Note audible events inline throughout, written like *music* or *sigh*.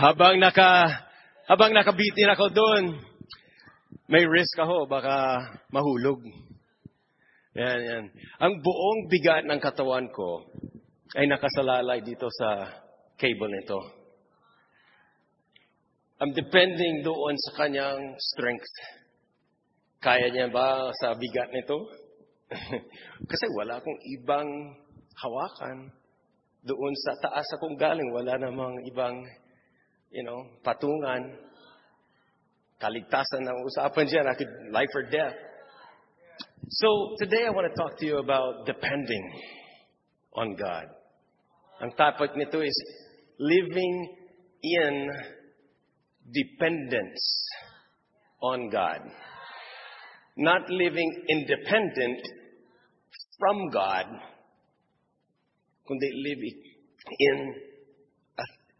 Habang naka habang nakabitin ako doon, may risk ako baka mahulog. Yan, yan. Ang buong bigat ng katawan ko ay nakasalalay dito sa cable nito. I'm depending doon sa kanyang strength. Kaya niya ba sa bigat nito? *laughs* Kasi wala akong ibang hawakan. Doon sa taas akong galing, wala namang ibang, you know, patungan. Kaligtasan ng usapan dyan. I could life or death. So, today I want to talk to you about depending on God. Ang topic nito is living in dependence on God. Not living independent from God, kundi live in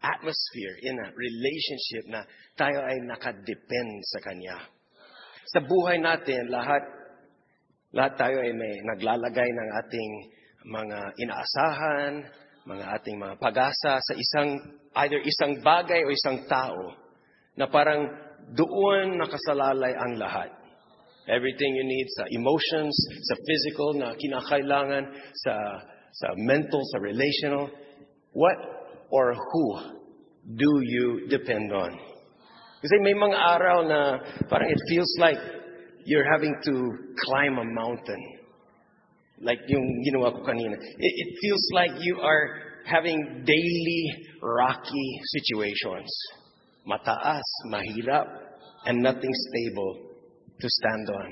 atmosphere, in a relationship na tayo ay nakadepend sa Kanya. Sa buhay natin, lahat, lahat tayo ay may naglalagay ng ating mga inaasahan, mga ating mga pag-asa sa isang, either isang bagay o isang tao na parang doon nakasalalay ang lahat. Everything you need sa emotions, sa physical na kinakailangan, sa, sa mental, sa relational. What or who do you depend on? Kasi may mga araw na parang it feels like you're having to climb a mountain. Like yung ginawa ko kanina. It, it feels like you are having daily rocky situations. Mataas, mahirap, and nothing stable to stand on.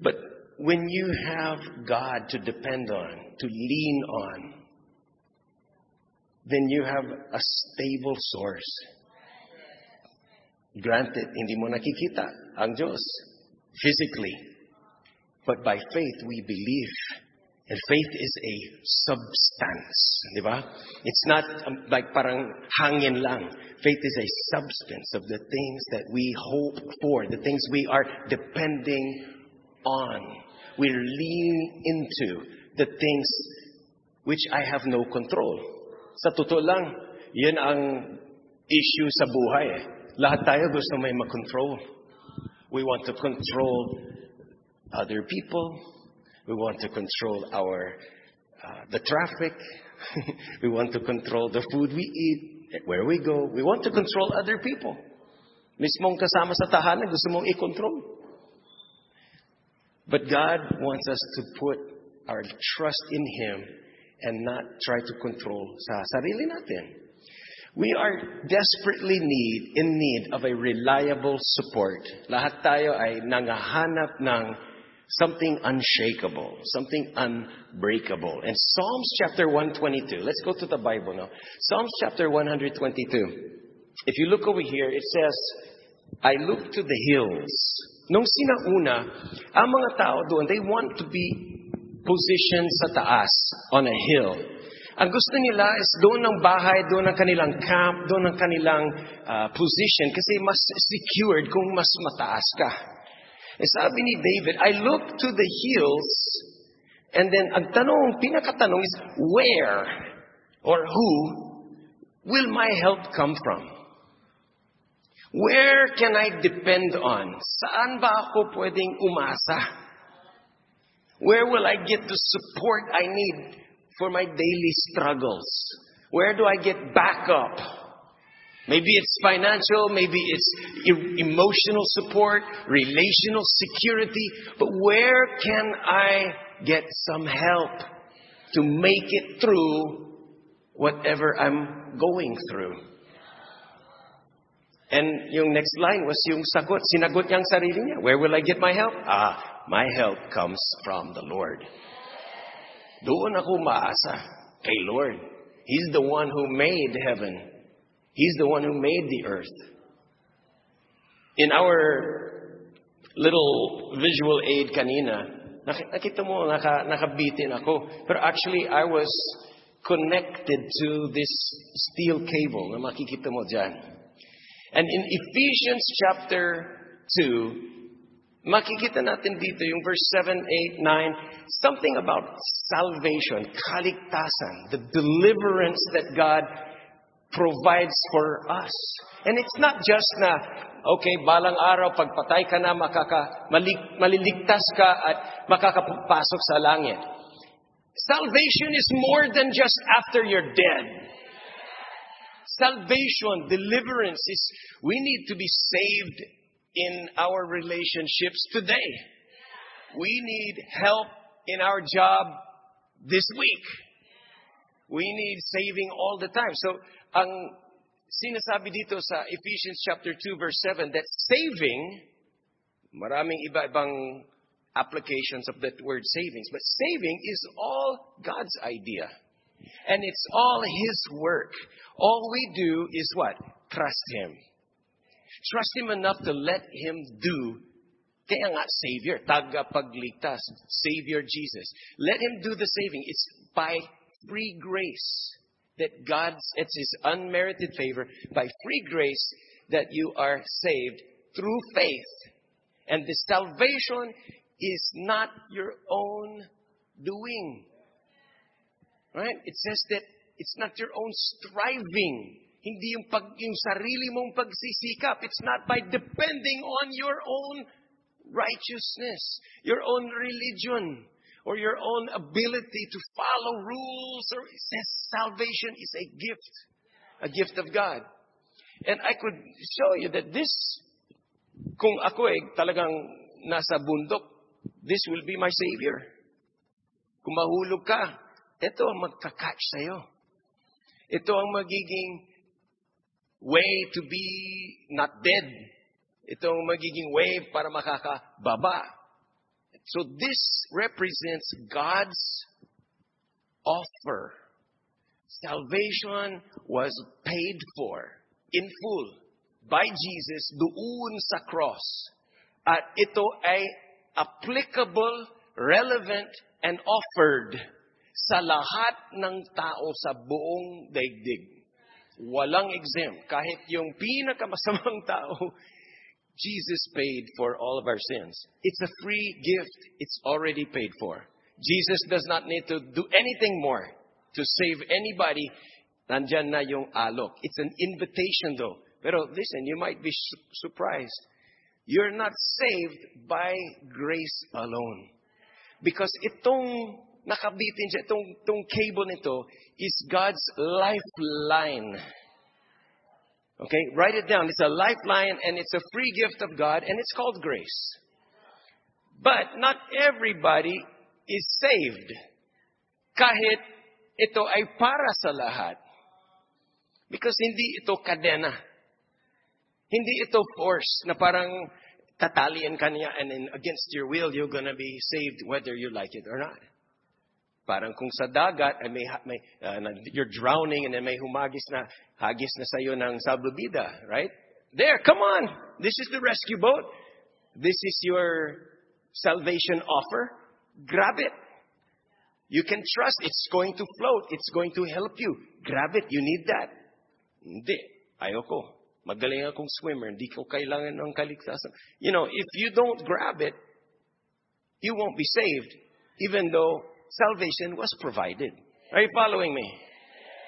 But when you have God to depend on, to lean on, then you have a stable source. Granted, hindi mo nakikita ang Diyos physically. But by faith, we believe. And faith is a substance. Di ba? It's not um, like parang hangin lang. Faith is a substance of the things that we hope for, the things we are depending on. We lean into the things which I have no control. Sa totoo lang, yan ang issue sa buhay. Eh. Lahat tayo gusto may makontrol. We want to control other people. We want to control our uh, the traffic. *laughs* we want to control the food we eat, where we go. We want to control other people. Mismong kasama sa tahanan, gusto mong i-control. But God wants us to put our trust in Him and not try to control sa sarili natin. We are desperately need, in need of a reliable support. Lahat tayo ay nangahanap ng something unshakable, something unbreakable. And Psalms chapter 122, let's go to the Bible now. Psalms chapter 122. If you look over here, it says, I look to the hills. Nung sinauna, ang mga tao doon, they want to be positioned sa taas, on a hill. Ang gusto nila is doon ng bahay, doon ng kanilang camp, doon ng kanilang uh, position kasi mas secured kung mas mataas ka. E sabi ni David, I look to the hills and then ang tanong, pinakatanong is where or who will my help come from? Where can I depend on? Saan ba ako pwedeng umasa? Where will I get the support I need for my daily struggles? Where do I get backup? Maybe it's financial, maybe it's emotional support, relational security, but where can I get some help to make it through whatever I'm going through? And yung next line was yung sagot, sinagot niyang sarili niya. Where will I get my help? Ah, my help comes from the Lord. Doon ako maasa kay Lord. He's the one who made heaven. He's the one who made the earth. In our little visual aid kanina, nakita mo, naka, nakabitin ako. Pero actually, I was connected to this steel cable na makikita mo dyan. And in Ephesians chapter 2, makikita natin dito yung verse 7, 8, 9, something about salvation, kaligtasan, the deliverance that God provides for us. And it's not just na, okay, balang araw, pagpatay ka na, makaka, malik, maliligtas ka at makakapasok sa langit. Salvation is more than just after you're dead. Salvation, deliverance is, we need to be saved in our relationships today. We need help in our job this week. We need saving all the time. So, ang sinasabi dito sa Ephesians chapter 2 verse 7 that saving, maraming iba-ibang applications of that word savings, but saving is all God's idea. And it's all His work. All we do is what? Trust Him. Trust Him enough to let Him do kaya nga, Savior, tagapagligtas, Savior Jesus. Let Him do the saving. It's by free grace that God's, it's His unmerited favor, by free grace that you are saved through faith. And the salvation is not your own doing. Right? It says that it's not your own striving. Hindi yung, pag, yung sarili mong pagsisikap. It's not by depending on your own righteousness, your own religion, or your own ability to follow rules. Or it says salvation is a gift, a gift of God. And I could show you that this, kung ako eh, talagang nasa bundok, this will be my Savior. Kung mahulog ka, ito ang magka-catch sa'yo. Ito ang magiging way to be not dead. Ito ang magiging way para makakababa. So this represents God's offer. Salvation was paid for in full by Jesus doon sa cross. At ito ay applicable, relevant, and offered sa lahat ng tao sa buong daigdig. Walang exempt. Kahit yung pinakamasamang *laughs* tao, Jesus paid for all of our sins. It's a free gift. It's already paid for. Jesus does not need to do anything more to save anybody. Nandyan na yung alok. It's an invitation though. Pero listen, you might be su- surprised. You're not saved by grace alone. Because itong nakabitin siya, itong, itong cable nito is God's lifeline. Okay, write it down. It's a lifeline and it's a free gift of God and it's called grace. But not everybody is saved. Kahit ito ay para sa lahat. Because hindi ito kadena. Hindi ito force na parang tatalian ka niya and then against your will, you're gonna be saved whether you like it or not. Parang kung sa dagat, ay may, may, uh, you're drowning and then may humagis na, hagis na sa'yo ng salbabida, right? There, come on! This is the rescue boat. This is your salvation offer. Grab it. You can trust it's going to float. It's going to help you. Grab it. You need that. Hindi. Ayoko. Magaling akong swimmer. Hindi ko kailangan ng kaligtasan. You know, if you don't grab it, you won't be saved. Even though salvation was provided. Are you following me?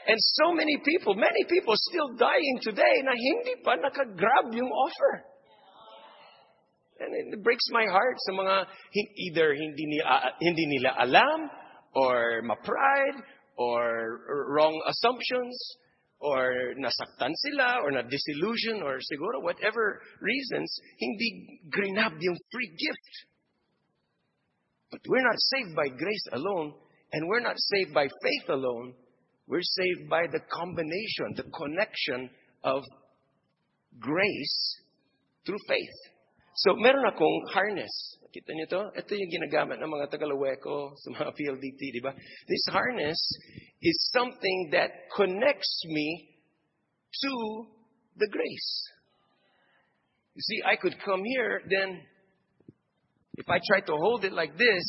And so many people, many people still dying today na hindi pa nakagrab yung offer. And it breaks my heart sa mga either hindi, ni, uh, hindi nila alam or ma-pride or wrong assumptions or nasaktan sila or na-disillusion or siguro whatever reasons, hindi grinab yung free gift. But we're not saved by grace alone and we're not saved by faith alone. We're saved by the combination, the connection of grace through faith. So, meron akong harness. Kita niyo to? Ito yung ginagamit ng mga sa mga *laughs* PLDT, di ba? This harness is something that connects me to the grace. You see, I could come here, then if I try to hold it like this,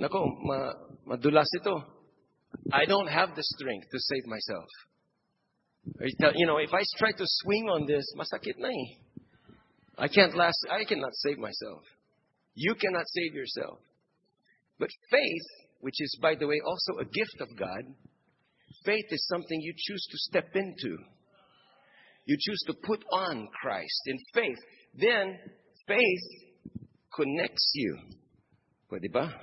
nako, ma madulas ito. I don't have the strength to save myself. You know, if I try to swing on this, masakit na eh. I can't last, I cannot save myself. You cannot save yourself. But faith, which is, by the way, also a gift of God, faith is something you choose to step into. You choose to put on Christ in faith. Then faith connects you. Pwede ba?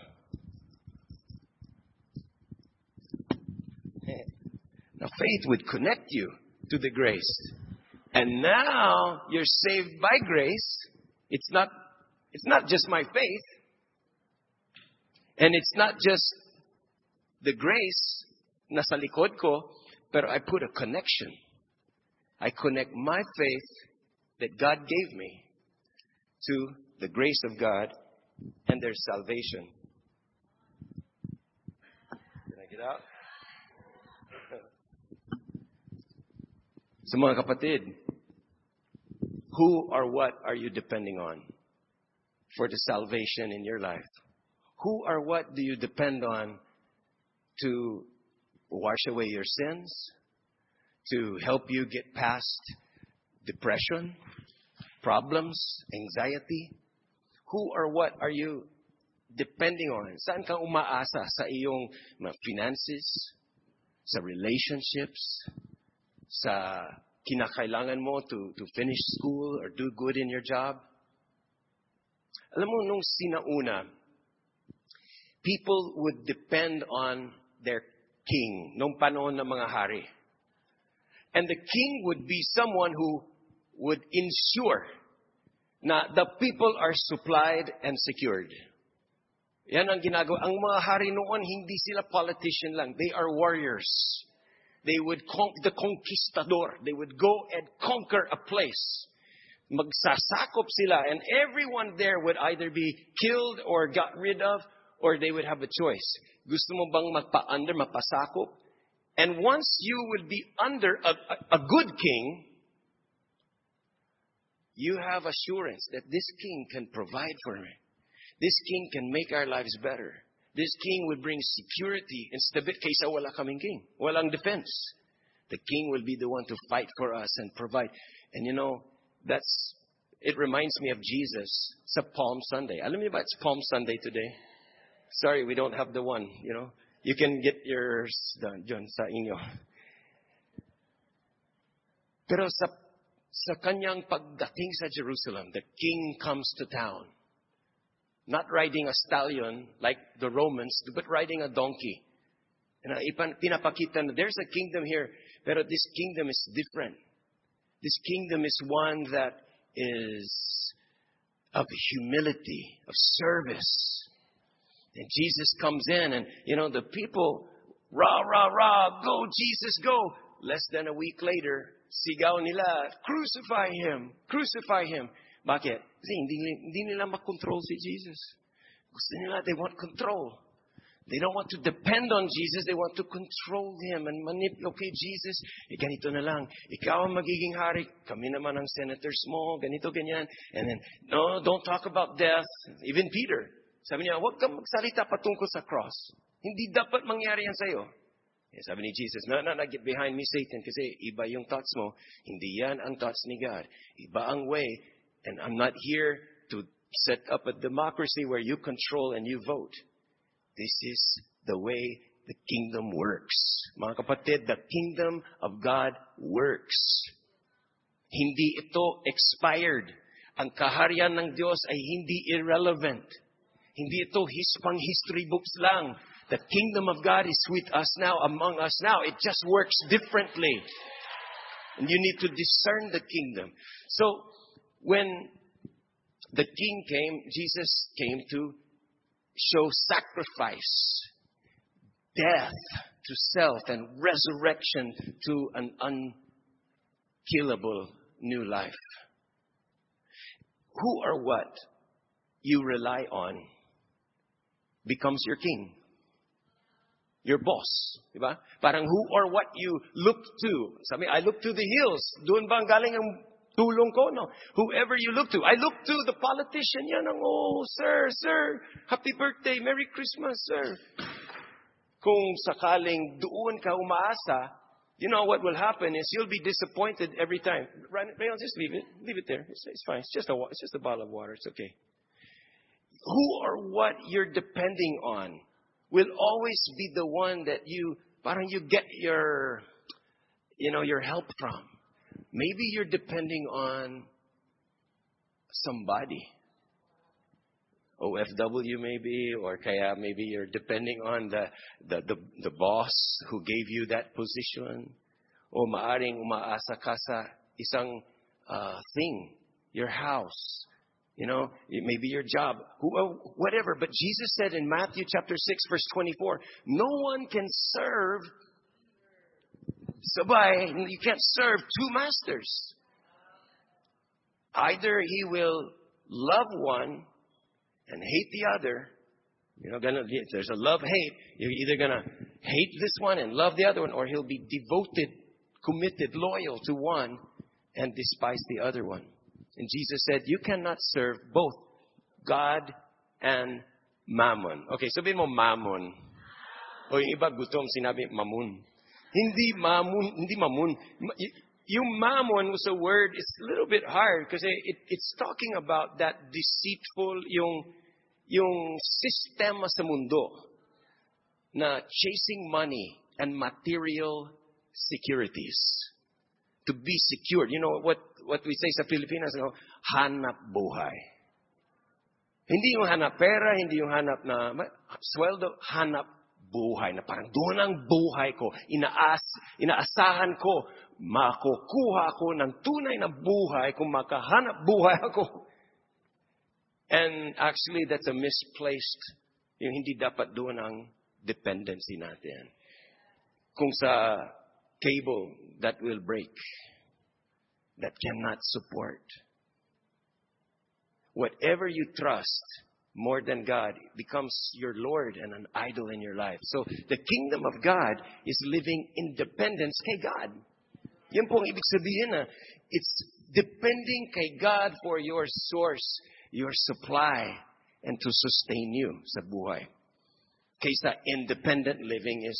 Now faith would connect you to the grace. And now you're saved by grace. It's not, it's not just my faith. And it's not just the grace nasa likod ko, pero I put a connection. I connect my faith that God gave me to the grace of God and their salvation. Can I get out? *laughs* So mga kapatid, who or what are you depending on for the salvation in your life? Who or what do you depend on to wash away your sins, to help you get past depression, problems, anxiety? Who or what are you depending on? Saan ka umaasa? Sa iyong finances? Sa relationships? Sa kinakailangan mo to, to finish school or do good in your job? Alam mo, nung sinauna, people would depend on their king, nung panahon ng mga hari. And the king would be someone who would ensure na the people are supplied and secured. Yan ang ginagawa. Ang mga hari noon, hindi sila politician lang. They are warriors. They would con- the conquistador. They would go and conquer a place. Magsasakop sila and everyone there would either be killed or got rid of or they would have a choice. Gusto mo bang magpa-under, mapasakop? And once you will be under a, a, a good king, you have assurance that this king can provide for me. This king can make our lives better. This king will bring security and stability. Kaysa wala kaming king. Walang defense. The king will be the one to fight for us and provide. And you know, that's, it reminds me of Jesus sa Palm Sunday. Alam niyo ba it's Palm Sunday today? Sorry, we don't have the one, you know. You can get yours done, John, sa inyo. Pero sa, sa kanyang pagdating sa Jerusalem, the king comes to town. Not riding a stallion like the Romans, but riding a donkey. And pinapakita na there's a kingdom here, pero this kingdom is different. This kingdom is one that is of humility, of service, and Jesus comes in and, you know, the people, rah, rah, rah, go, Jesus, go. Less than a week later, sigaw nila, crucify him, crucify him. Bakit? Kasi hindi, hindi nila makontrol si Jesus. Gusto nila, they want control. They don't want to depend on Jesus. They want to control Him and manipulate. Okay, Jesus, eh, ganito na lang. Ikaw ang magiging hari. Kami naman ang senators mo. Ganito, ganyan. And then, no, don't talk about death. Even Peter. Sabi niya, huwag kang magsalita patungkol sa cross. Hindi dapat mangyari yan sa'yo. Sabi ni Jesus, no, no, no, get behind me, Satan, kasi iba yung thoughts mo. Hindi yan ang thoughts ni God. Iba ang way. And I'm not here to set up a democracy where you control and you vote. This is the way the kingdom works. Mga kapatid, the kingdom of God works. Hindi ito expired. Ang kaharian ng Diyos ay hindi irrelevant. Hindi ito his pang history books lang. The kingdom of God is with us now, among us now. It just works differently. And you need to discern the kingdom. So, when the king came, Jesus came to show sacrifice, death to self, and resurrection to an unkillable new life. Who or what you rely on becomes your king. Your boss. Diba? Parang who or what you look to. Sabi, I look to the hills. Doon bang galing ang tulong ko? No. Whoever you look to. I look to the politician. Yan ang, oh, sir, sir, happy birthday, Merry Christmas, sir. Kung sakaling doon ka umaasa, you know what will happen is you'll be disappointed every time. Rayon, just leave it. Leave it there. It's, it's fine. It's just, a, it's just a bottle of water. It's okay who or what you're depending on will always be the one that you parang you get your, you know, your help from. Maybe you're depending on somebody. OFW maybe, or kaya maybe you're depending on the, the, the, the boss who gave you that position. O maaring umaasa ka sa isang uh, thing, your house, you know, it may be your job, oh, whatever. But Jesus said in Matthew chapter 6 verse 24, no one can serve So by, you can't serve two masters. Either he will love one and hate the other. You know, there's a love hate. You're either gonna hate this one and love the other one, or he'll be devoted, committed, loyal to one and despise the other one. And Jesus said, You cannot serve both God and mammon. Okay, sabihin mo mammon. O yung iba gutom, sinabi mamun. Hindi mamun, hindi mamun. Yung mammon was a word, it's a little bit hard because it, it's talking about that deceitful, yung, yung sistema sa mundo na chasing money and material securities. To be secured. You know what, what we say sa Pilipinas, know, hanap buhay. Hindi yung hanap pera, hindi yung hanap na sweldo, hanap buhay na parang doon ang buhay ko. Inaas, inaasahan ko, makukuha ako ng tunay na buhay kung makahanap buhay ako. And actually, that's a misplaced, yung hindi dapat doon ang dependency natin. Kung sa cable that will break, that cannot support. Whatever you trust, more than God becomes your Lord and an idol in your life. So the kingdom of God is living independence kay God. Yan po ang ibig sabihin na it's depending kay God for your source, your supply, and to sustain you sa buhay. Kaysa independent living is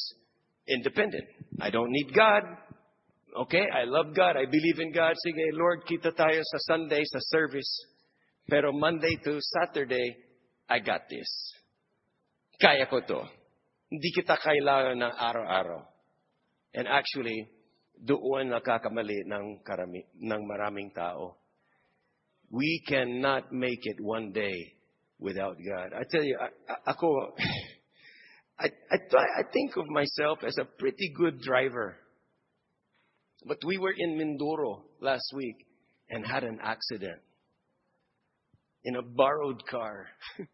independent. I don't need God. Okay, I love God. I believe in God. Sige, Lord, kita tayo sa Sunday, sa service. Pero Monday to Saturday, I got this. Kaya ko to. Hindi kita kailangan ng araw-araw. And actually, doon nakakamali ng, karami, ng maraming tao. We cannot make it one day without God. I tell you, ako, *laughs* I, I, I think of myself as a pretty good driver. But we were in Mindoro last week and had an accident in a borrowed car. *laughs*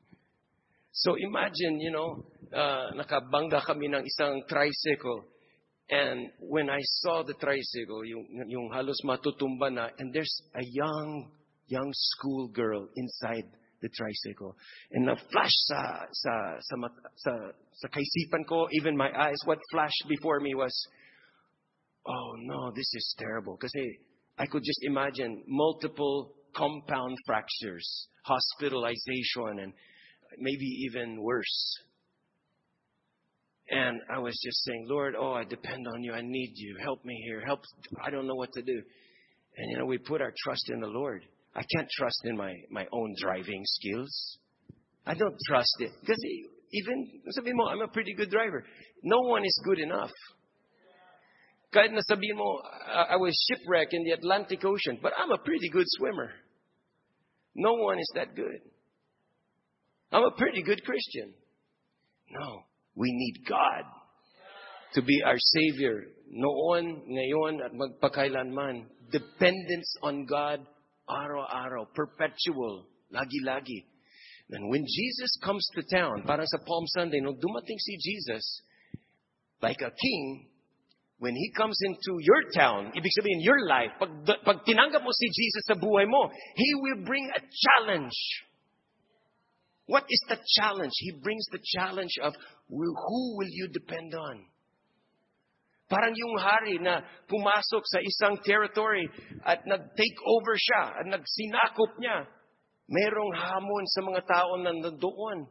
so imagine, you know, uh, kami ng isang tricycle. And when I saw the tricycle, yung, yung halos matutumba na, and there's a young, young school girl inside the tricycle. And na-flash sa, sa, sa, sa, sa kaisipan ko, even my eyes, what flashed before me was, oh no, this is terrible. Because I could just imagine multiple compound fractures, hospitalization, and maybe even worse. And I was just saying, Lord, oh, I depend on you. I need you. Help me here. Help. I don't know what to do. And you know, we put our trust in the Lord. I can't trust in my, my own driving skills. I don't trust it. Because even, I'm a pretty good driver. No one is good enough. Kahit na sabihin mo, uh, I was shipwrecked in the Atlantic Ocean, but I'm a pretty good swimmer. No one is that good. I'm a pretty good Christian. No, we need God to be our Savior. Noon, ngayon, at magpakailanman. Dependence on God, araw-araw, perpetual, lagi-lagi. And when Jesus comes to town, parang sa Palm Sunday, nung dumating si Jesus, like a king, when He comes into your town, ibig sabihin, in your life, pag, pag tinanggap mo si Jesus sa buhay mo, He will bring a challenge. What is the challenge? He brings the challenge of who will you depend on? Parang yung hari na pumasok sa isang territory at nag-take over siya at nagsinakop niya. Merong hamon sa mga tao na nandoon.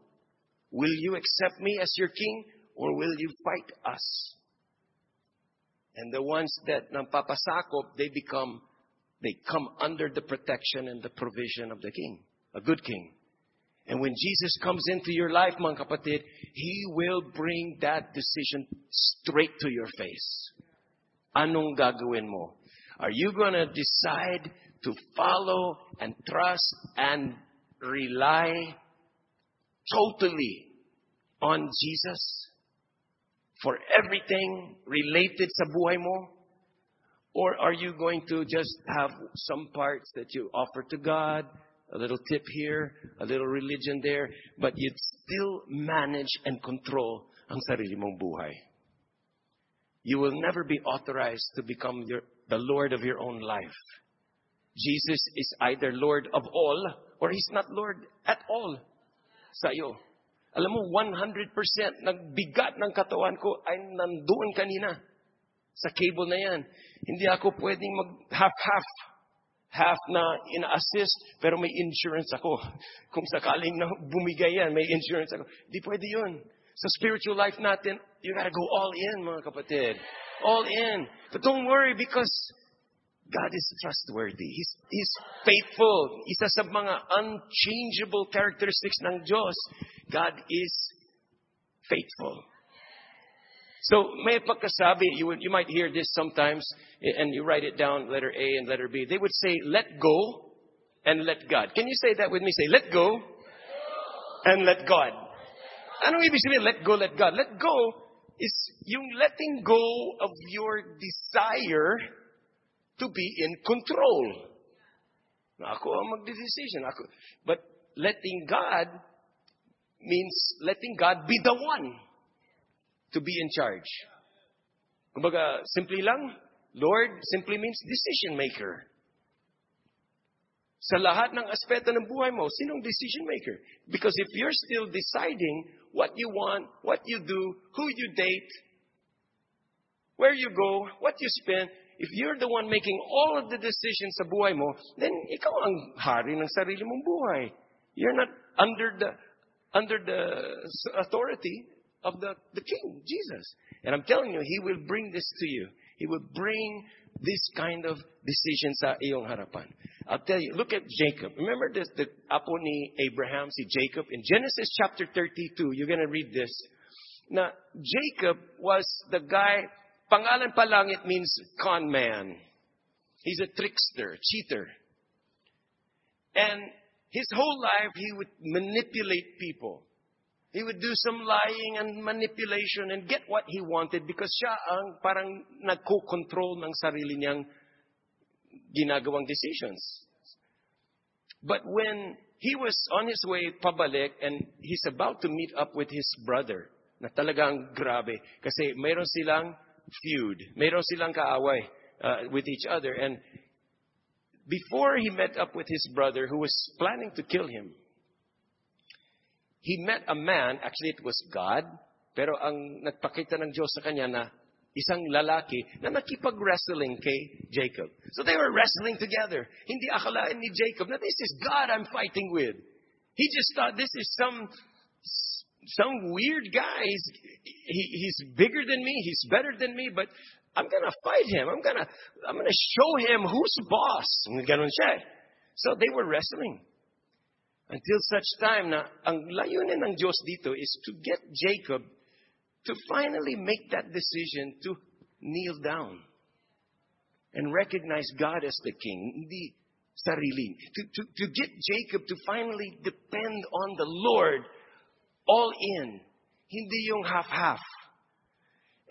Will you accept me as your king or will you fight us? And the ones that papasakop, they become, they come under the protection and the provision of the king, a good king. And when Jesus comes into your life, mga kapatid, He will bring that decision straight to your face. Anong gagawin mo? Are you going to decide to follow and trust and rely totally on Jesus for everything related sa buhay mo? Or are you going to just have some parts that you offer to God, a little tip here, a little religion there, but you'd still manage and control ang sarili mong buhay? You will never be authorized to become your, the Lord of your own life. Jesus is either Lord of all or He's not Lord at all sa'yo. Alam mo, 100% ng bigat ng katawan ko ay nandoon kanina sa cable na yan. Hindi ako pwedeng mag half-half. Half na ina-assist, pero may insurance ako. *laughs* Kung sakaling na bumigay yan, may insurance ako. Hindi pwede yun. Sa spiritual life natin, you gotta go all in, mga kapatid. All in. But don't worry because God is trustworthy. He's, He's faithful. Isa sa mga unchangeable characteristics ng Diyos. God is faithful. So, may pagkasabi, you, you might hear this sometimes, and you write it down, letter A and letter B. They would say, let go and let God. Can you say that with me? Say, let go and let God. Anong ibig sabihin, let go, let God? Let go is yung letting go of your desire to be in control. Ako ang magdedecision. But letting God means letting God be the one to be in charge. Kumbaga, simply lang, Lord simply means decision maker. Sa lahat ng aspeto ng buhay mo, sinong decision maker? Because if you're still deciding what you want, what you do, who you date, where you go, what you spend, if you're the one making all of the decisions sa buhay mo, then ikaw ang hari ng sarili mong buhay. You're not under the under the authority of the, the King, Jesus. And I'm telling you, He will bring this to you. He will bring this kind of decision sa iyong harapan. I'll tell you, look at Jacob. Remember this, the apo ni Abraham, si Jacob? In Genesis chapter 32, you're going to read this. Now, Jacob was the guy, pangalan pa lang, it means con man. He's a trickster, cheater. And his whole life, he would manipulate people. He would do some lying and manipulation and get what he wanted because siya ang parang nagko-control ng sarili niyang ginagawang decisions. But when he was on his way pabalik and he's about to meet up with his brother, na talagang grabe. Kasi mayroon silang feud. Mayroon silang kaaway uh, with each other. And before he met up with his brother who was planning to kill him, he met a man, actually it was God, pero ang nagpakita ng Diyos sa kanya na isang lalaki na nakipag-wrestling kay Jacob. So they were wrestling together. Hindi akalain ni Jacob na this is God I'm fighting with. He just thought this is some some weird guy. He's, he, he's bigger than me. He's better than me. But I'm gonna fight him. I'm gonna I'm gonna show him who's boss. So they were wrestling. Until such time na ang layunin ng Diyos dito is to get Jacob to finally make that decision to kneel down and recognize God as the king, hindi sarili. To, to, to get Jacob to finally depend on the Lord all in, hindi yung half-half.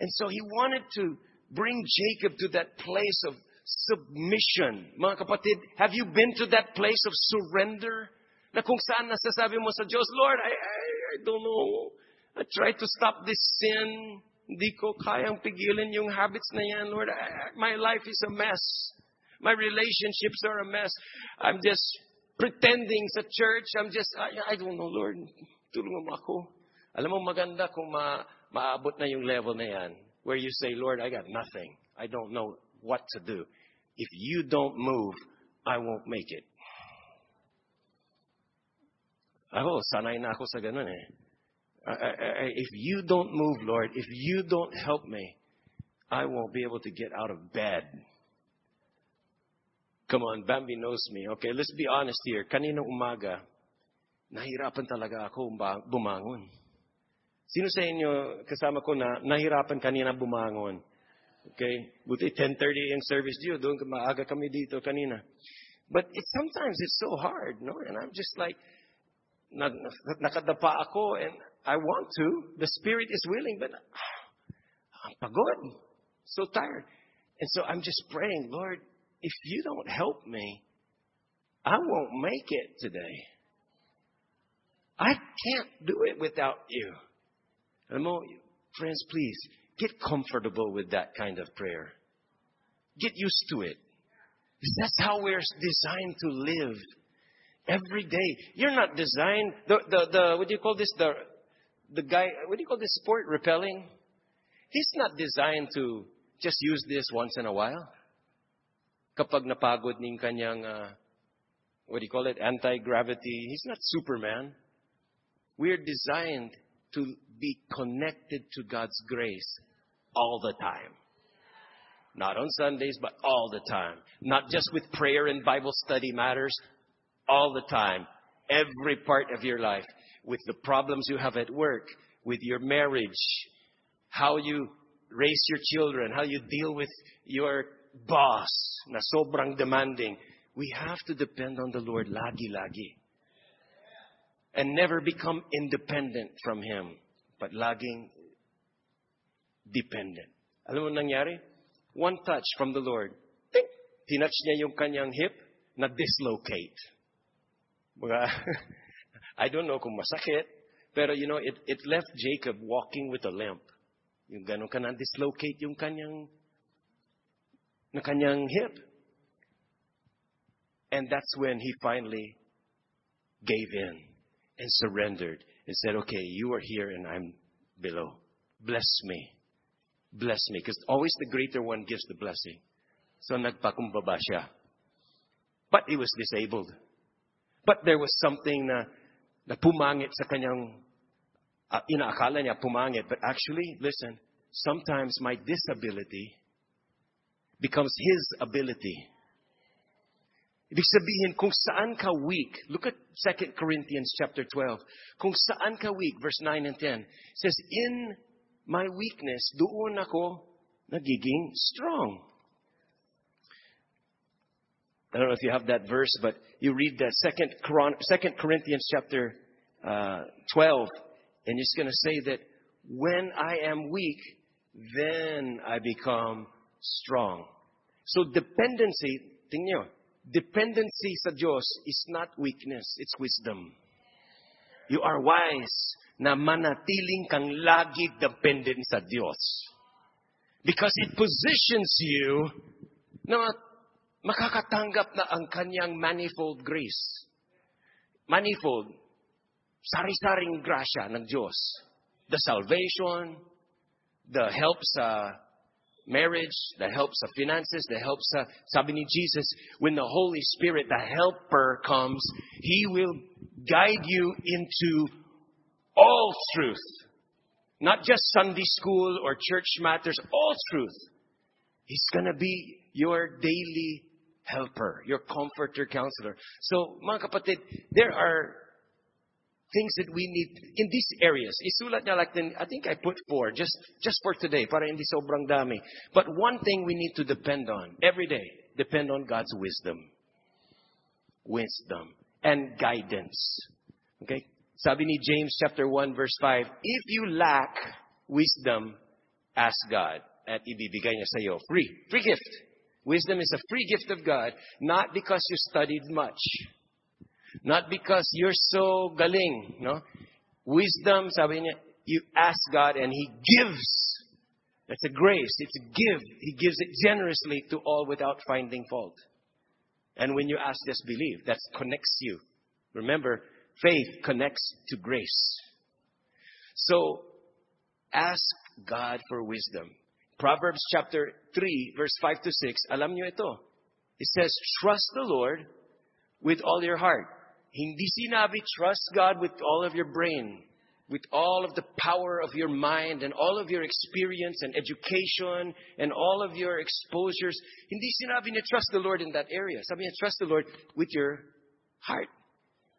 And so he wanted to bring Jacob to that place of submission. Mga kapatid, have you been to that place of surrender? Na kung saan nasasabi mo sa Diyos, Lord, I, I, I don't know. I try to stop this sin. Hindi ko kayang pigilin yung habits na yan, Lord. I, my life is a mess. My relationships are a mess. I'm just pretending sa church. I'm just, I, I don't know, Lord. Tulungan mo ako. Alam mo, maganda kung ma, maabot na yung level na yan where you say, Lord, I got nothing. I don't know what to do. If you don't move, I won't make it. Ako, sanay na ako sa ganun eh. I, I, if you don't move, Lord, if you don't help me, I won't be able to get out of bed. Come on, Bambi knows me. Okay, let's be honest here. Kanina umaga, nahirapan talaga ako bumangon. Sino sa inyo kasama ko na nahirapan kanina bumangon? Okay? Buti 10.30 yung service dito. Doon maaga kami dito kanina. But it, sometimes it's so hard, no? And I'm just like, nakadapa ako and I want to. The spirit is willing, but ah, I'm pagod. So tired. And so I'm just praying, Lord, if you don't help me, I won't make it today. I can't do it without you. Friends, please get comfortable with that kind of prayer. Get used to it. That's how we're designed to live every day. You're not designed the the, the what do you call this the the guy what do you call this sport rappelling? He's not designed to just use this once in a while. Kapag napagod ning kanyang uh, what do you call it anti-gravity, he's not Superman. We're designed to be connected to God's grace all the time. Not on Sundays, but all the time. Not just with prayer and Bible study matters, all the time. Every part of your life. With the problems you have at work, with your marriage, how you raise your children, how you deal with your boss na sobrang demanding. We have to depend on the Lord lagi-lagi. And never become independent from Him. But laging dependent. Alam mo nangyari? One touch from the Lord. Ting! Tinouch niya yung kanyang hip na dislocate. *laughs* I don't know kung masakit, pero you know, it, it left Jacob walking with a limp. Yung ganun ka na dislocate yung kanyang na kanyang hip. And that's when he finally gave in and surrendered and said, okay, you are here and I'm below. Bless me. Bless me. Because always the greater one gives the blessing. So nagpakumbaba siya. But he was disabled. But there was something na, na pumangit sa kanyang, uh, inaakala niya pumangit. But actually, listen, sometimes my disability becomes his ability. Ibig sabihin, kung saan ka weak, look at 2 Corinthians chapter 12. Kung saan ka weak, verse 9 and 10, says, In my weakness, doon ako nagiging strong. I don't know if you have that verse, but you read that second, second Corinthians chapter uh, 12, and it's going to say that when I am weak, then I become strong. So dependency, tingnan dependency sa Diyos is not weakness, it's wisdom. You are wise na manatiling kang lagi dependent sa Diyos. Because it positions you na makakatanggap na ang kanyang manifold grace. Manifold, sari-saring grasya ng Diyos. The salvation, the help sa marriage, the help sa finances, the help sa, sabi Jesus, when the Holy Spirit, the helper comes, He will guide you into all truth. Not just Sunday school or church matters, all truth. He's gonna be your daily helper, your comforter, counselor. So, mga kapatid, there are things that we need in these areas. Isulat niya like, I think I put four, just, just for today, para hindi sobrang dami. But one thing we need to depend on every day, depend on God's wisdom. Wisdom and guidance. Okay? Sabi ni James chapter 1 verse 5, if you lack wisdom, ask God at ibibigay niya sa iyo. Free. Free gift. Wisdom is a free gift of God, not because you studied much. Not because you're so galing, no? Wisdom, sabi niya, you ask God and He gives. That's a grace. It's a give. He gives it generously to all without finding fault. And when you ask, just believe. That connects you. Remember, faith connects to grace. So, ask God for wisdom. Proverbs chapter 3, verse 5 to 6, alam niyo ito. It says, trust the Lord with all your heart. Hindi sinabi, trust God with all of your brain, with all of the power of your mind and all of your experience and education and all of your exposures. Hindi sinabi niya, trust the Lord in that area. Sabi niya, trust the Lord with your heart.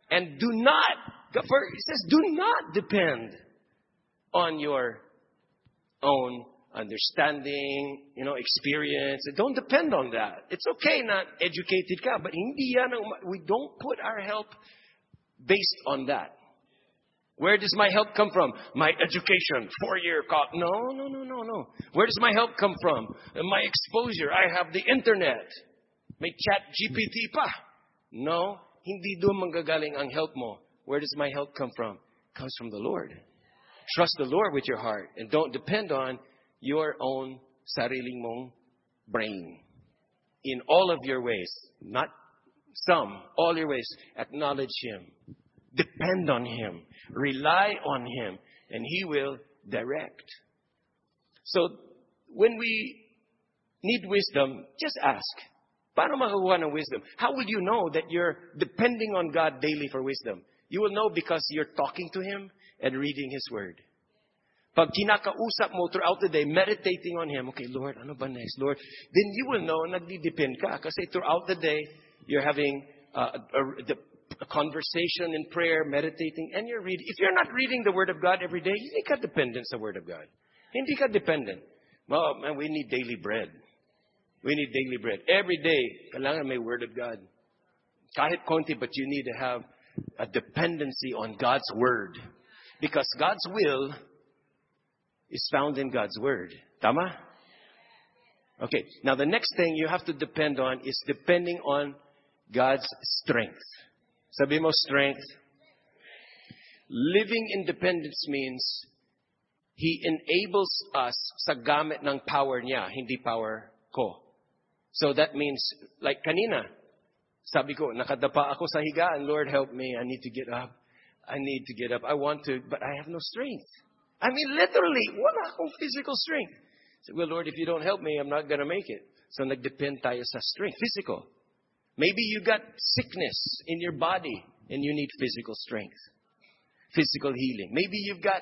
And do not, for it says, do not depend on your own understanding, you know, experience. Don't depend on that. It's okay not educated ka, but hindi yan we don't put our help based on that. Where does my help come from? My education, four-year college. No, no, no, no, no. Where does my help come from? My exposure. I have the internet. May chat GPT pa. No, hindi doon manggagaling ang help mo. Where does my help come from? It comes from the Lord. Trust the Lord with your heart and don't depend on your own sariling mong brain. In all of your ways, not some, all your ways, acknowledge Him. Depend on Him. Rely on Him. And He will direct. So, when we need wisdom, just ask. Paano makakuha ng wisdom? How will you know that you're depending on God daily for wisdom? You will know because you're talking to Him and reading His Word. Pag kinakausap mo throughout the day, meditating on Him, okay, Lord, ano ba next, Lord? Then you will know, nagdidepend ka. Kasi throughout the day, you're having uh, a, a, a conversation in prayer, meditating, and you're reading. If you're not reading the Word of God every day, hindi ka dependent sa Word of God. Hindi ka dependent. Well, man, we need daily bread. We need daily bread. Every day, kailangan may Word of God. Kahit konti, but you need to have a dependency on God's Word. Because God's will is found in God's Word. Tama? Okay, now the next thing you have to depend on is depending on God's strength. Sabi mo strength. Living independence means He enables us sa gamit ng power niya, hindi power ko. So that means, like kanina, sabi ko, nakadapa ako sa higaan, Lord help me, I need to get up. I need to get up. I want to, but I have no strength. I mean, literally, wala akong physical strength. So, well, Lord, if you don't help me, I'm not going to make it. So, nagdepend tayo sa strength, physical. Maybe you got sickness in your body and you need physical strength, physical healing. Maybe you've got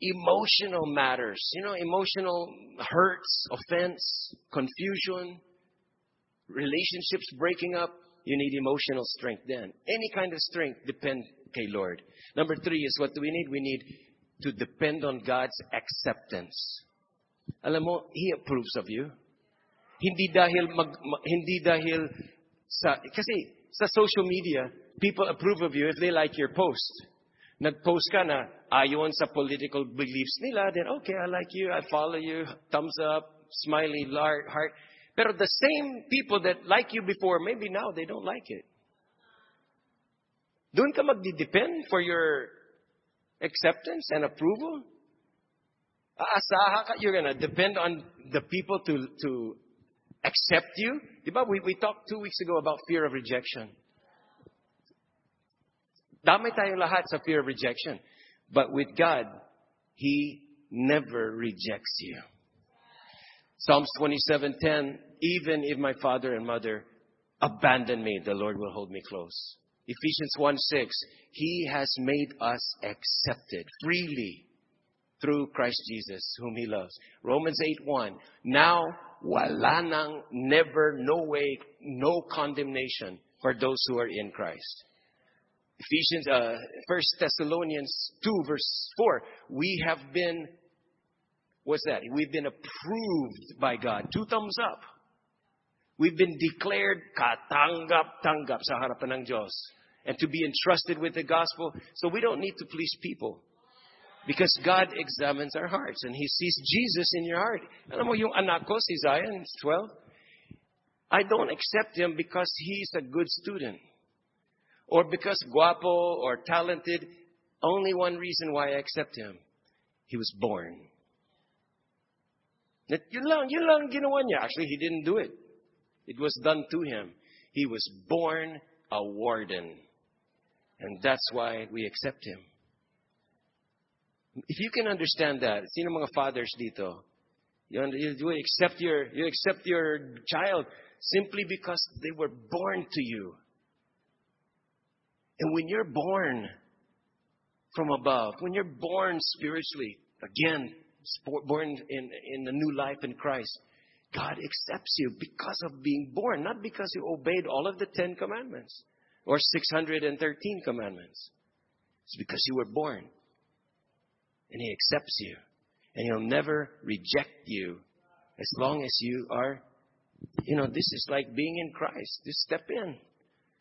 emotional matters, you know, emotional hurts, offense, confusion, relationships breaking up. You need emotional strength then. Any kind of strength depend kay Lord. Number three is what do we need? We need to depend on God's acceptance. Alam mo, He approves of you. Hindi dahil mag, hindi dahil sa kasi sa social media, people approve of you if they like your post. Nag-post ka na ayon sa political beliefs nila, then okay, I like you, I follow you, thumbs up, smiley heart. Pero the same people that like you before, maybe now they don't like it. Doon ka magdi-depend for your acceptance and approval? Ah, Ka, you're gonna depend on the people to, to accept you? We, we talked two weeks ago about fear of rejection. Dami tayong lahat sa fear of rejection. But with God, He never rejects you. Psalms 27:10, even if my father and mother abandon me, the Lord will hold me close. Ephesians 1:6, He has made us accepted freely through Christ Jesus, whom He loves. Romans 8:1, now wala nang never, no way, no condemnation for those who are in Christ. Ephesians, uh, 1 Thessalonians 2 verse 4, we have been, what's that? We've been approved by God. Two thumbs up. We've been declared katanggap-tanggap sa harapan ng Diyos. And to be entrusted with the gospel. So we don't need to please people. Because God examines our hearts and He sees Jesus in your heart. Alam mo yung anak ko, si Zion, 12? I don't accept him because he's a good student. Or because guapo or talented. Only one reason why I accept him. He was born. Yun lang, yun lang ginawa niya. Actually, he didn't do it. It was done to him. He was born a warden. And that's why we accept him. If you can understand that, sino mga fathers dito? You, you accept your you accept your child simply because they were born to you. And when you're born from above, when you're born spiritually, again, born in, in a new life in Christ, God accepts you because of being born, not because you obeyed all of the Ten Commandments. or 613 commandments? It's because you were born. And He accepts you. And He'll never reject you as long as you are, you know, this is like being in Christ. Just step in.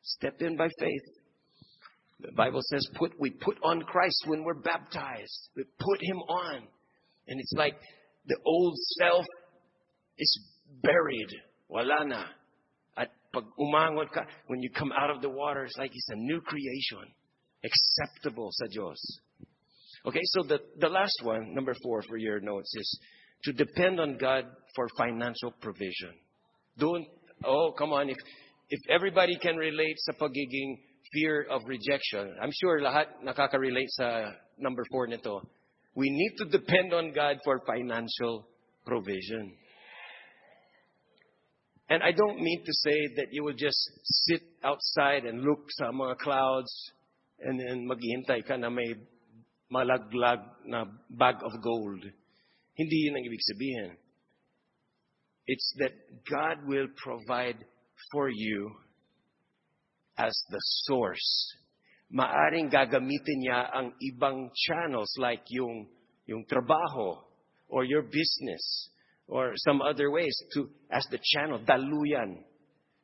Step in by faith. The Bible says put we put on Christ when we're baptized. We put him on. And it's like the old self is buried. Walana. At pag umangon ka, when you come out of the water, it's like it's a new creation. Acceptable sa Diyos. Okay, so the, the last one, number four for your notes, is to depend on God for financial provision. Don't, oh, come on, if, if everybody can relate sa pagiging fear of rejection, I'm sure lahat nakaka-relate sa number four nito. We need to depend on God for financial provision. And I don't mean to say that you will just sit outside and look sa mga clouds and then maghihintay ka na may malaglag na bag of gold. Hindi yun ang ibig sabihin. It's that God will provide for you as the source. Maaring gagamitin niya ang ibang channels like yung, yung trabaho or your business or some other ways to as the channel, daluyan.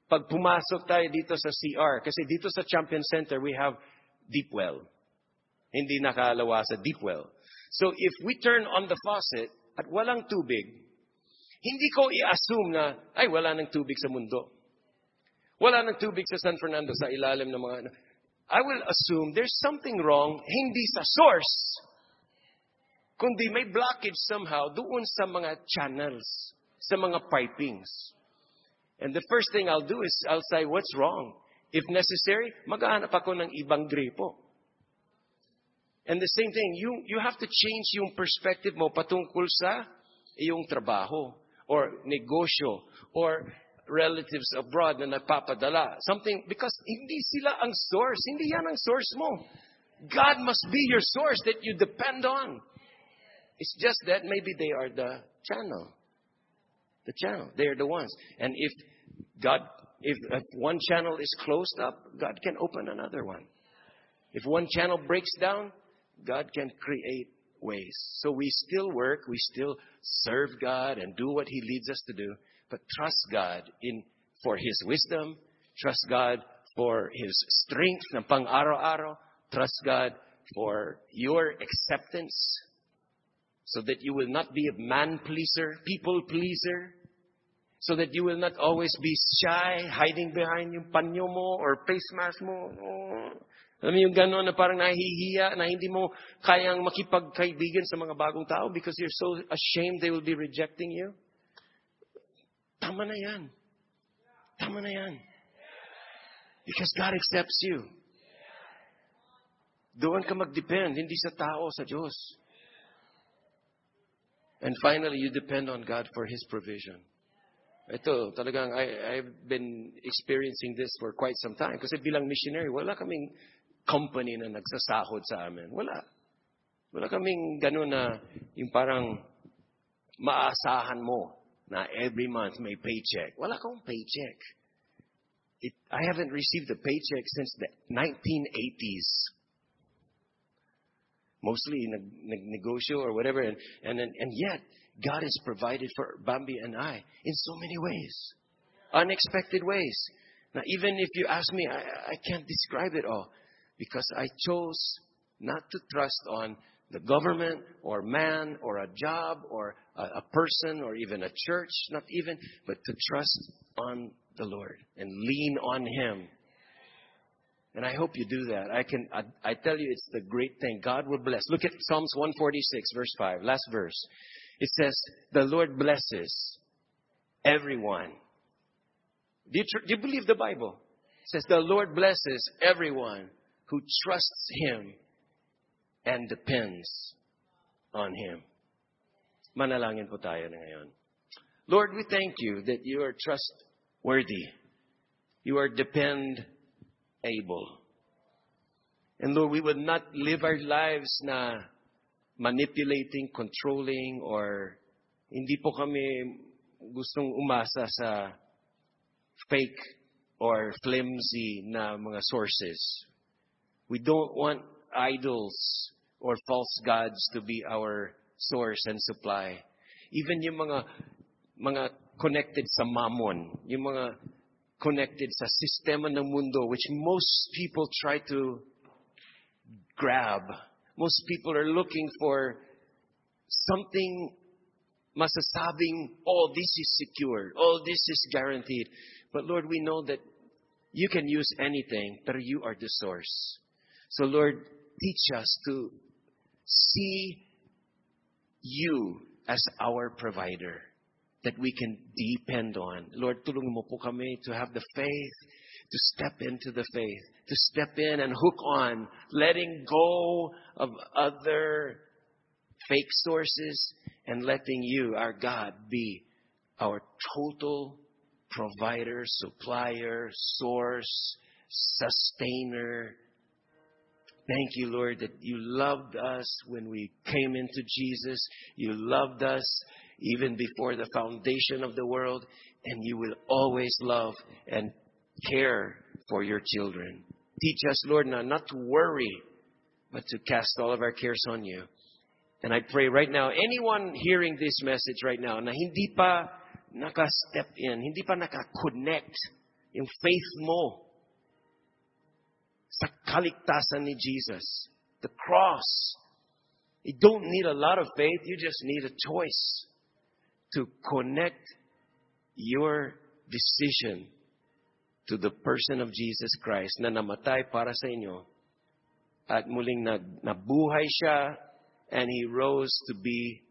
Pag pumasok tayo dito sa CR, kasi dito sa Champion Center, we have deep well. Hindi nakalawa sa deep well. So if we turn on the faucet at walang tubig, hindi ko i-assume na, ay, wala nang tubig sa mundo. Wala nang tubig sa San Fernando sa ilalim ng mga... I will assume there's something wrong, hindi sa source, kundi may blockage somehow doon sa mga channels, sa mga pipings. And the first thing I'll do is I'll say, what's wrong? If necessary, maghahanap ako ng ibang gripo. And the same thing, you, you have to change yung perspective mo patungkol sa iyong trabaho or negosyo or relatives abroad na nagpapadala. Something, because hindi sila ang source. Hindi yan ang source mo. God must be your source that you depend on. It's just that maybe they are the channel. The channel. They are the ones. And if God, if, if one channel is closed up, God can open another one. If one channel breaks down, God can create ways. So we still work, we still serve God and do what He leads us to do, but trust God in for His wisdom, trust God for His strength ng pang-araw-araw, trust God for your acceptance so that you will not be a man pleaser, people pleaser, so that you will not always be shy, hiding behind yung panyo mo or face mask mo. Oh. Alam mo yung gano'n na parang nahihiya, na hindi mo kayang makipagkaibigan sa mga bagong tao because you're so ashamed they will be rejecting you? Tama na yan. Tama na yan. Because God accepts you. Doon ka mag-depend, hindi sa tao, sa Diyos. And finally, you depend on God for His provision. Ito, talagang I, I've been experiencing this for quite some time. Kasi bilang missionary, wala kaming company na nagsasahod sa amin. Wala. Wala kaming gano'n na yung parang maasahan mo na every month may paycheck. Wala akong paycheck. It, I haven't received a paycheck since the 1980s. Mostly in nag-negosyo or whatever. And, and, and yet, God has provided for Bambi and I in so many ways. Unexpected ways. Now, even if you ask me, I, I can't describe it all because I chose not to trust on the government or man or a job or a, a, person or even a church, not even, but to trust on the Lord and lean on Him. And I hope you do that. I can, I, I tell you, it's the great thing. God will bless. Look at Psalms 146, verse 5, last verse. It says, The Lord blesses everyone. Do you, tr- do you believe the Bible? It says, The Lord blesses everyone who trusts Him and depends on Him. Manalangin po tayo na ngayon. Lord, we thank you that you are trustworthy. You are depend able. And Lord, we would not live our lives na manipulating, controlling, or hindi po kami gustong umasa sa fake or flimsy na mga sources. We don't want idols or false gods to be our source and supply. Even yung mga mga connected sa mammon, yung mga connected sa sistema ng mundo which most people try to grab. Most people are looking for something masasabing, oh, this is secure, oh, this is guaranteed. But Lord, we know that you can use anything, but you are the source. So Lord, teach us to see you as our provider that we can depend on. Lord, tulungan mo po kami to have the faith, to step into the faith, to step in and hook on, letting go of other fake sources and letting you, our God, be our total provider, supplier, source, sustainer. Thank you, Lord, that you loved us when we came into Jesus. You loved us even before the foundation of the world, and you will always love and care for your children. Teach us, Lord, now not to worry, but to cast all of our cares on you. And I pray right now, anyone hearing this message right now na hindi pa naka-step in, hindi pa naka-connect yung faith mo sa kaligtasan ni Jesus, the cross. You don't need a lot of faith, you just need a choice to connect your decision to the person of Jesus Christ na namatay para sa inyo at muling nabuhay siya and He rose to be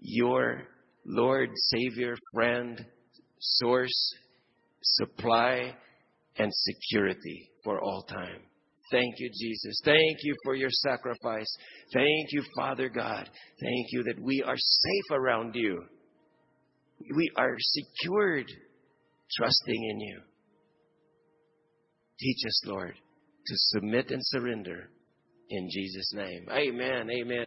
your Lord, Savior, friend, source, supply, and security for all time. Thank you, Jesus. Thank you for your sacrifice. Thank you, Father God. Thank you that we are safe around you. We are secured trusting in you. Teach us, Lord, to submit and surrender in Jesus' name. Amen. Amen.